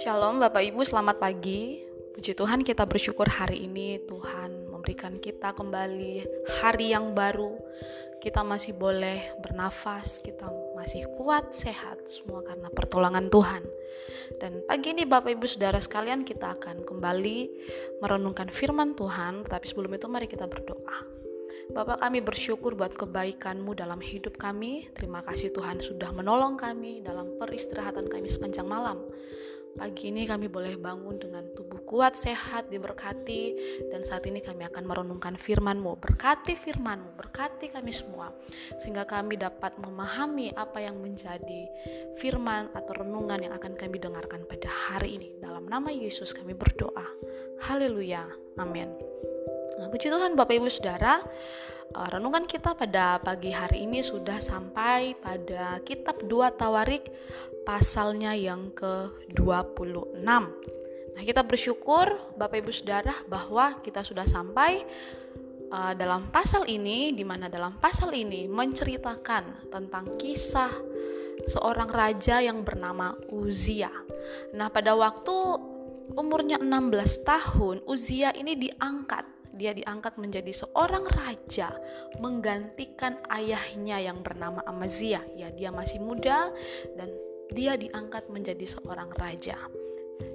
Shalom Bapak Ibu, selamat pagi. Puji Tuhan kita bersyukur hari ini Tuhan memberikan kita kembali hari yang baru. Kita masih boleh bernafas, kita masih kuat, sehat, semua karena pertolongan Tuhan. Dan pagi ini Bapak Ibu Saudara sekalian kita akan kembali merenungkan firman Tuhan, tapi sebelum itu mari kita berdoa. Bapak kami bersyukur buat kebaikan-Mu dalam hidup kami. Terima kasih Tuhan sudah menolong kami dalam peristirahatan kami sepanjang malam. Pagi ini kami boleh bangun dengan tubuh kuat, sehat, diberkati dan saat ini kami akan merenungkan firman-Mu. Berkati firman-Mu, berkati kami semua sehingga kami dapat memahami apa yang menjadi firman atau renungan yang akan kami dengarkan pada hari ini. Dalam nama Yesus kami berdoa. Haleluya. Amin. Nah, puji Tuhan Bapak Ibu Saudara, uh, renungan kita pada pagi hari ini sudah sampai pada kitab 2 Tawarik pasalnya yang ke-26. Nah, kita bersyukur Bapak Ibu Saudara bahwa kita sudah sampai uh, dalam pasal ini di mana dalam pasal ini menceritakan tentang kisah seorang raja yang bernama Uzia. Nah, pada waktu umurnya 16 tahun, Uzia ini diangkat dia diangkat menjadi seorang raja menggantikan ayahnya yang bernama Amaziah. Ya, dia masih muda dan dia diangkat menjadi seorang raja.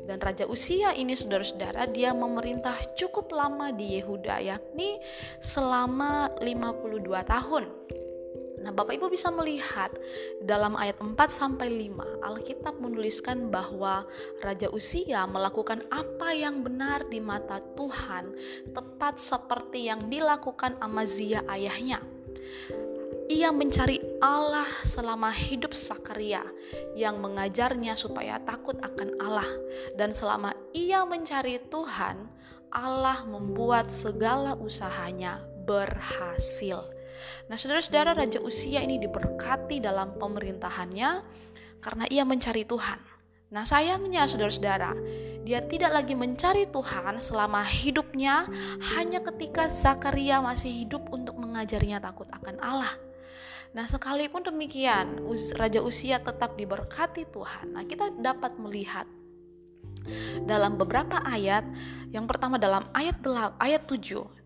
Dan Raja Usia ini saudara-saudara dia memerintah cukup lama di Yehuda yakni selama 52 tahun. Nah, Bapak Ibu bisa melihat dalam ayat 4 sampai 5, Alkitab menuliskan bahwa Raja Usia melakukan apa yang benar di mata Tuhan, tepat seperti yang dilakukan Amazia ayahnya. Ia mencari Allah selama hidup Sakaria yang mengajarnya supaya takut akan Allah dan selama ia mencari Tuhan, Allah membuat segala usahanya berhasil. Nah, saudara-saudara, Raja Usia ini diberkati dalam pemerintahannya karena ia mencari Tuhan. Nah, sayangnya, saudara-saudara, dia tidak lagi mencari Tuhan selama hidupnya, hanya ketika Zakaria masih hidup untuk mengajarinya takut akan Allah. Nah, sekalipun demikian, Raja Usia tetap diberkati Tuhan. Nah, kita dapat melihat dalam beberapa ayat. Yang pertama dalam ayat 8, ayat 7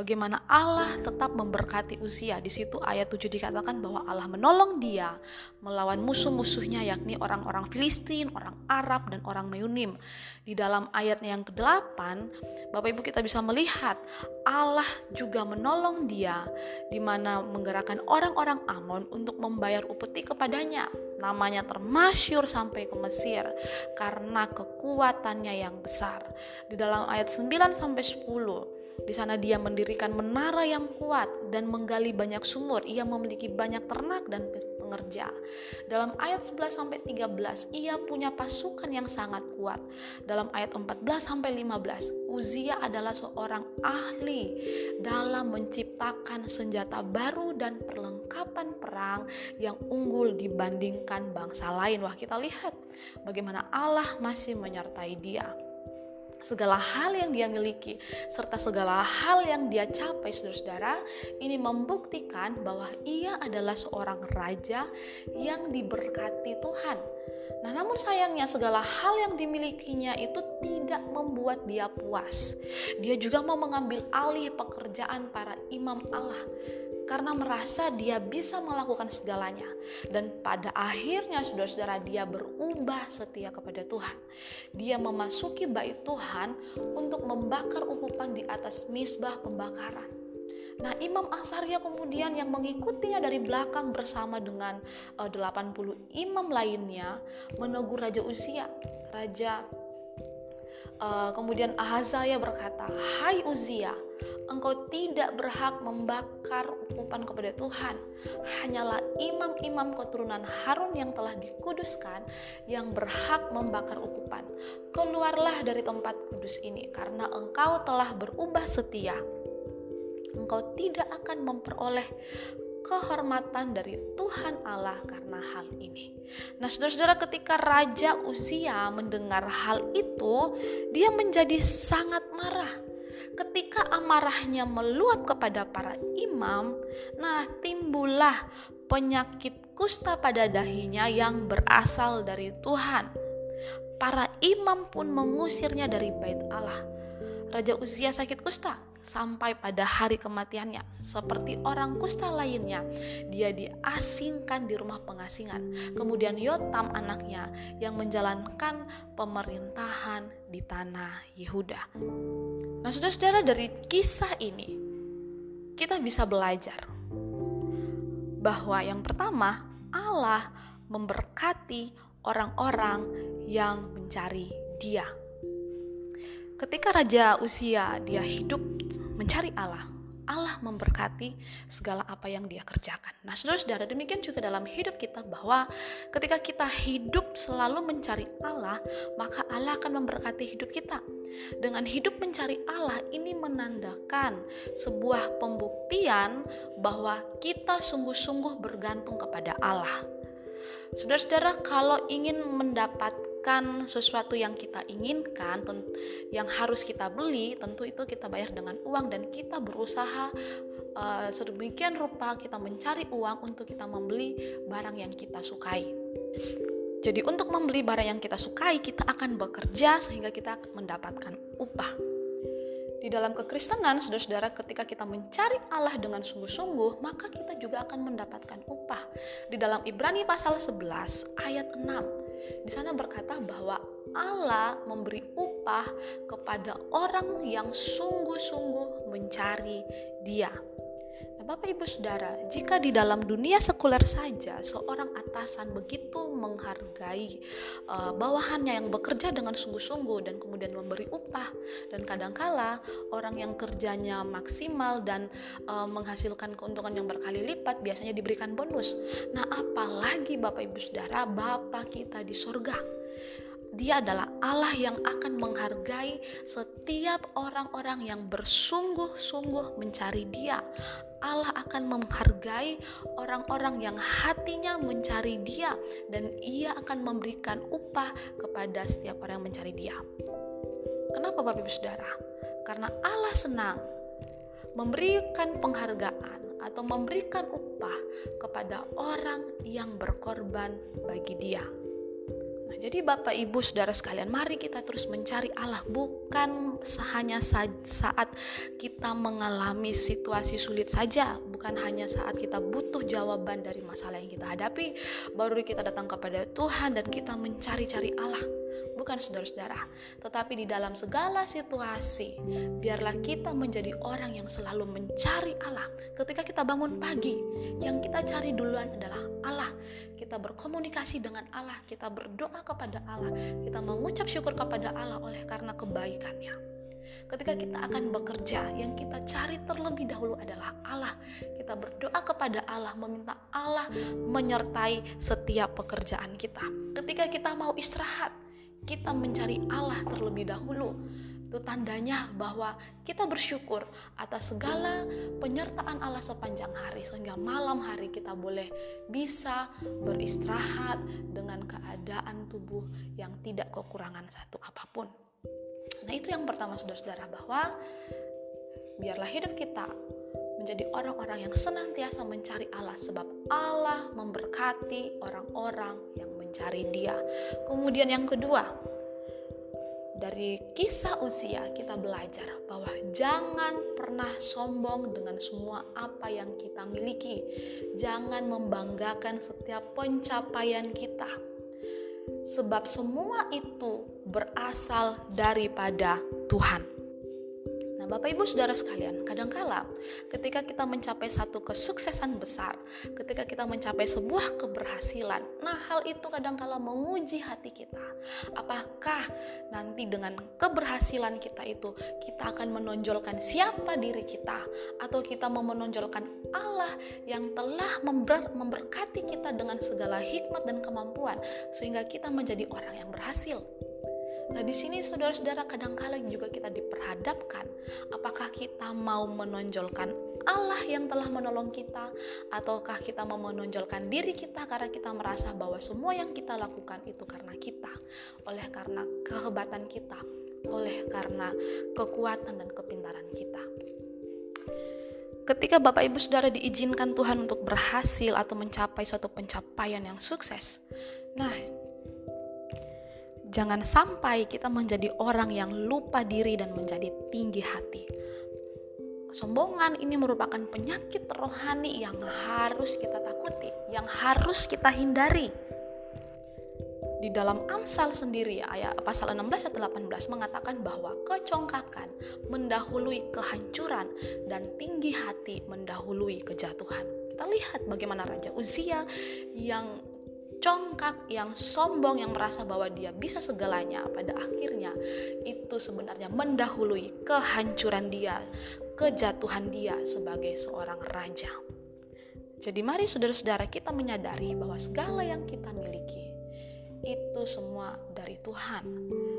bagaimana Allah tetap memberkati usia. Di situ ayat 7 dikatakan bahwa Allah menolong dia melawan musuh-musuhnya yakni orang-orang Filistin, orang Arab dan orang Meunim. Di dalam ayatnya yang ke-8, Bapak Ibu kita bisa melihat Allah juga menolong dia di mana menggerakkan orang-orang Amon untuk membayar upeti kepadanya. Namanya termasyur sampai ke Mesir karena kekuatannya yang besar. Di dalam ayat 9 sampai 10 di sana dia mendirikan menara yang kuat dan menggali banyak sumur. Ia memiliki banyak ternak dan pengerja. Dalam ayat 11 sampai 13, ia punya pasukan yang sangat kuat. Dalam ayat 14 sampai 15, Uzia adalah seorang ahli dalam menciptakan senjata baru dan perlengkapan perang yang unggul dibandingkan bangsa lain. Wah, kita lihat bagaimana Allah masih menyertai dia segala hal yang dia miliki serta segala hal yang dia capai saudara-saudara ini membuktikan bahwa ia adalah seorang raja yang diberkati Tuhan. Nah, namun sayangnya segala hal yang dimilikinya itu tidak membuat dia puas. Dia juga mau mengambil alih pekerjaan para imam Allah karena merasa dia bisa melakukan segalanya. Dan pada akhirnya saudara-saudara dia berubah setia kepada Tuhan. Dia memasuki bait Tuhan untuk membakar ukupan di atas misbah pembakaran. Nah, Imam Asaria kemudian yang mengikutinya dari belakang bersama dengan eh, uh, 80 imam lainnya menegur Raja Usia. Raja uh, kemudian Ahazaya berkata, "Hai Uzia, engkau tidak berhak membakar ukupan kepada Tuhan. Hanyalah imam-imam keturunan Harun yang telah dikuduskan yang berhak membakar ukupan. Keluarlah dari tempat kudus ini karena engkau telah berubah setia." Engkau tidak akan memperoleh kehormatan dari Tuhan Allah karena hal ini. Nah, saudara-saudara, ketika Raja Uzia mendengar hal itu, dia menjadi sangat marah. Ketika amarahnya meluap kepada para imam, nah timbullah penyakit kusta pada dahinya yang berasal dari Tuhan. Para imam pun mengusirnya dari bait Allah. Raja Uzia sakit kusta sampai pada hari kematiannya. Seperti orang kusta lainnya, dia diasingkan di rumah pengasingan. Kemudian Yotam anaknya yang menjalankan pemerintahan di tanah Yehuda. Nah, saudara-saudara dari kisah ini kita bisa belajar bahwa yang pertama Allah memberkati orang-orang yang mencari Dia. Ketika Raja Usia dia hidup mencari Allah, Allah memberkati segala apa yang dia kerjakan. Nah, saudara-saudara, demikian juga dalam hidup kita bahwa ketika kita hidup selalu mencari Allah, maka Allah akan memberkati hidup kita. Dengan hidup mencari Allah ini menandakan sebuah pembuktian bahwa kita sungguh-sungguh bergantung kepada Allah. Saudara-saudara, kalau ingin mendapatkan mendapatkan sesuatu yang kita inginkan, yang harus kita beli, tentu itu kita bayar dengan uang dan kita berusaha uh, sedemikian rupa kita mencari uang untuk kita membeli barang yang kita sukai. Jadi untuk membeli barang yang kita sukai, kita akan bekerja sehingga kita mendapatkan upah. Di dalam kekristenan, saudara-saudara, ketika kita mencari Allah dengan sungguh-sungguh, maka kita juga akan mendapatkan upah. Di dalam Ibrani pasal 11 ayat 6, di sana berkata bahwa Allah memberi upah kepada orang yang sungguh-sungguh mencari Dia. Bapak Ibu Saudara, jika di dalam dunia sekuler saja seorang atasan begitu menghargai uh, bawahannya yang bekerja dengan sungguh-sungguh dan kemudian memberi upah dan kadangkala orang yang kerjanya maksimal dan uh, menghasilkan keuntungan yang berkali lipat biasanya diberikan bonus. Nah, apalagi Bapak Ibu Saudara, Bapak kita di surga dia adalah Allah yang akan menghargai setiap orang-orang yang bersungguh-sungguh mencari Dia. Allah akan menghargai orang-orang yang hatinya mencari Dia, dan Ia akan memberikan upah kepada setiap orang yang mencari Dia. Kenapa, Bapak Ibu Saudara? Karena Allah senang memberikan penghargaan atau memberikan upah kepada orang yang berkorban bagi Dia. Jadi Bapak Ibu Saudara sekalian, mari kita terus mencari Allah. Bukan hanya saat kita mengalami situasi sulit saja, bukan hanya saat kita butuh jawaban dari masalah yang kita hadapi, baru kita datang kepada Tuhan dan kita mencari-cari Allah bukan saudara-saudara, tetapi di dalam segala situasi, biarlah kita menjadi orang yang selalu mencari Allah. Ketika kita bangun pagi, yang kita cari duluan adalah Allah. Kita berkomunikasi dengan Allah, kita berdoa kepada Allah, kita mengucap syukur kepada Allah oleh karena kebaikannya. Ketika kita akan bekerja, yang kita cari terlebih dahulu adalah Allah. Kita berdoa kepada Allah, meminta Allah menyertai setiap pekerjaan kita. Ketika kita mau istirahat, kita mencari Allah terlebih dahulu. Itu tandanya bahwa kita bersyukur atas segala penyertaan Allah sepanjang hari sehingga malam hari kita boleh bisa beristirahat dengan keadaan tubuh yang tidak kekurangan satu apa pun. Nah, itu yang pertama Saudara-saudara bahwa biarlah hidup kita menjadi orang-orang yang senantiasa mencari Allah sebab Allah memberkati orang-orang yang mencari dia. Kemudian yang kedua, dari kisah usia kita belajar bahwa jangan pernah sombong dengan semua apa yang kita miliki. Jangan membanggakan setiap pencapaian kita. Sebab semua itu berasal daripada Tuhan. Bapak Ibu Saudara sekalian, kadangkala ketika kita mencapai satu kesuksesan besar, ketika kita mencapai sebuah keberhasilan, nah hal itu kadangkala menguji hati kita. Apakah nanti dengan keberhasilan kita itu kita akan menonjolkan siapa diri kita atau kita mau menonjolkan Allah yang telah member memberkati kita dengan segala hikmat dan kemampuan sehingga kita menjadi orang yang berhasil. Nah, di sini saudara-saudara kadang-kala juga kita diperhadapkan apakah kita mau menonjolkan Allah yang telah menolong kita ataukah kita mau menonjolkan diri kita karena kita merasa bahwa semua yang kita lakukan itu karena kita, oleh karena kehebatan kita, oleh karena kekuatan dan kepintaran kita. ketika Bapak Ibu Saudara diizinkan Tuhan untuk berhasil atau mencapai suatu pencapaian yang sukses, nah jangan sampai kita menjadi orang yang lupa diri dan menjadi tinggi hati. Kesombongan ini merupakan penyakit rohani yang harus kita takuti, yang harus kita hindari di dalam Amsal sendiri ayat pasal 16 atau 18 mengatakan bahwa kecongkakan mendahului kehancuran dan tinggi hati mendahului kejatuhan. Kita lihat bagaimana Raja Uzia yang congkak, yang sombong, yang merasa bahwa dia bisa segalanya, pada akhirnya itu sebenarnya mendahului kehancuran dia, kejatuhan dia sebagai seorang raja. Jadi mari saudara-saudara kita menyadari bahwa segala yang kita miliki itu semua dari Tuhan.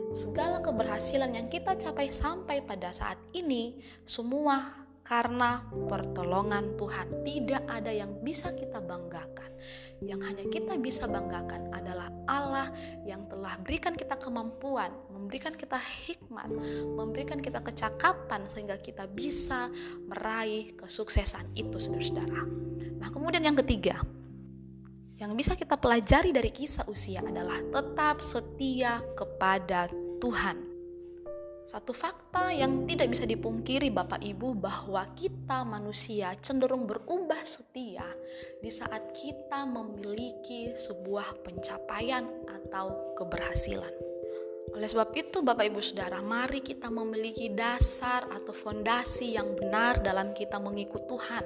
Segala keberhasilan yang kita capai sampai pada saat ini, semua karena pertolongan Tuhan. Tidak ada yang bisa kita banggakan. Yang hanya kita bisa banggakan adalah Allah yang telah berikan kita kemampuan, memberikan kita hikmat, memberikan kita kecakapan sehingga kita bisa meraih kesuksesan itu, saudara-saudara. Nah, kemudian yang ketiga, yang bisa kita pelajari dari kisah usia adalah tetap setia kepada Tuhan. Satu fakta yang tidak bisa dipungkiri Bapak Ibu bahwa kita manusia cenderung berubah setia di saat kita memiliki sebuah pencapaian atau keberhasilan. Oleh sebab itu, Bapak Ibu Saudara, mari kita memiliki dasar atau fondasi yang benar dalam kita mengikut Tuhan,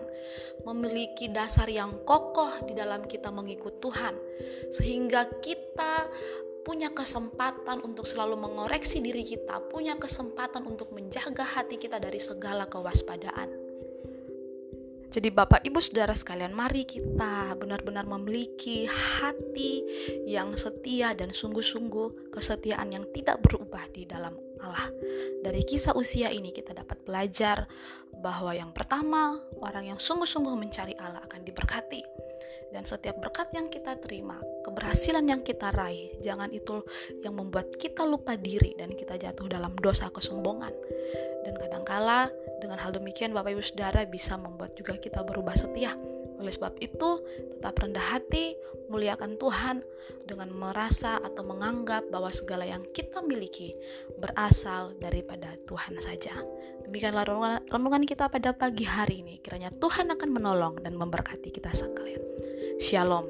memiliki dasar yang kokoh di dalam kita mengikut Tuhan, sehingga kita punya kesempatan untuk selalu mengoreksi diri kita, punya kesempatan untuk menjaga hati kita dari segala kewaspadaan. Jadi Bapak Ibu Saudara sekalian, mari kita benar-benar memiliki hati yang setia dan sungguh-sungguh kesetiaan yang tidak berubah di dalam Allah. Dari kisah usia ini kita dapat belajar bahwa yang pertama, orang yang sungguh-sungguh mencari Allah akan diberkati. Dan setiap berkat yang kita terima, keberhasilan yang kita raih, jangan itu yang membuat kita lupa diri dan kita jatuh dalam dosa kesombongan. Dan kadangkala dengan hal demikian Bapak Ibu Saudara bisa membuat juga kita berubah setia. Oleh sebab itu, tetap rendah hati, muliakan Tuhan dengan merasa atau menganggap bahwa segala yang kita miliki berasal daripada Tuhan saja. Demikianlah renungan kita pada pagi hari ini. Kiranya Tuhan akan menolong dan memberkati kita sekalian. Shalom.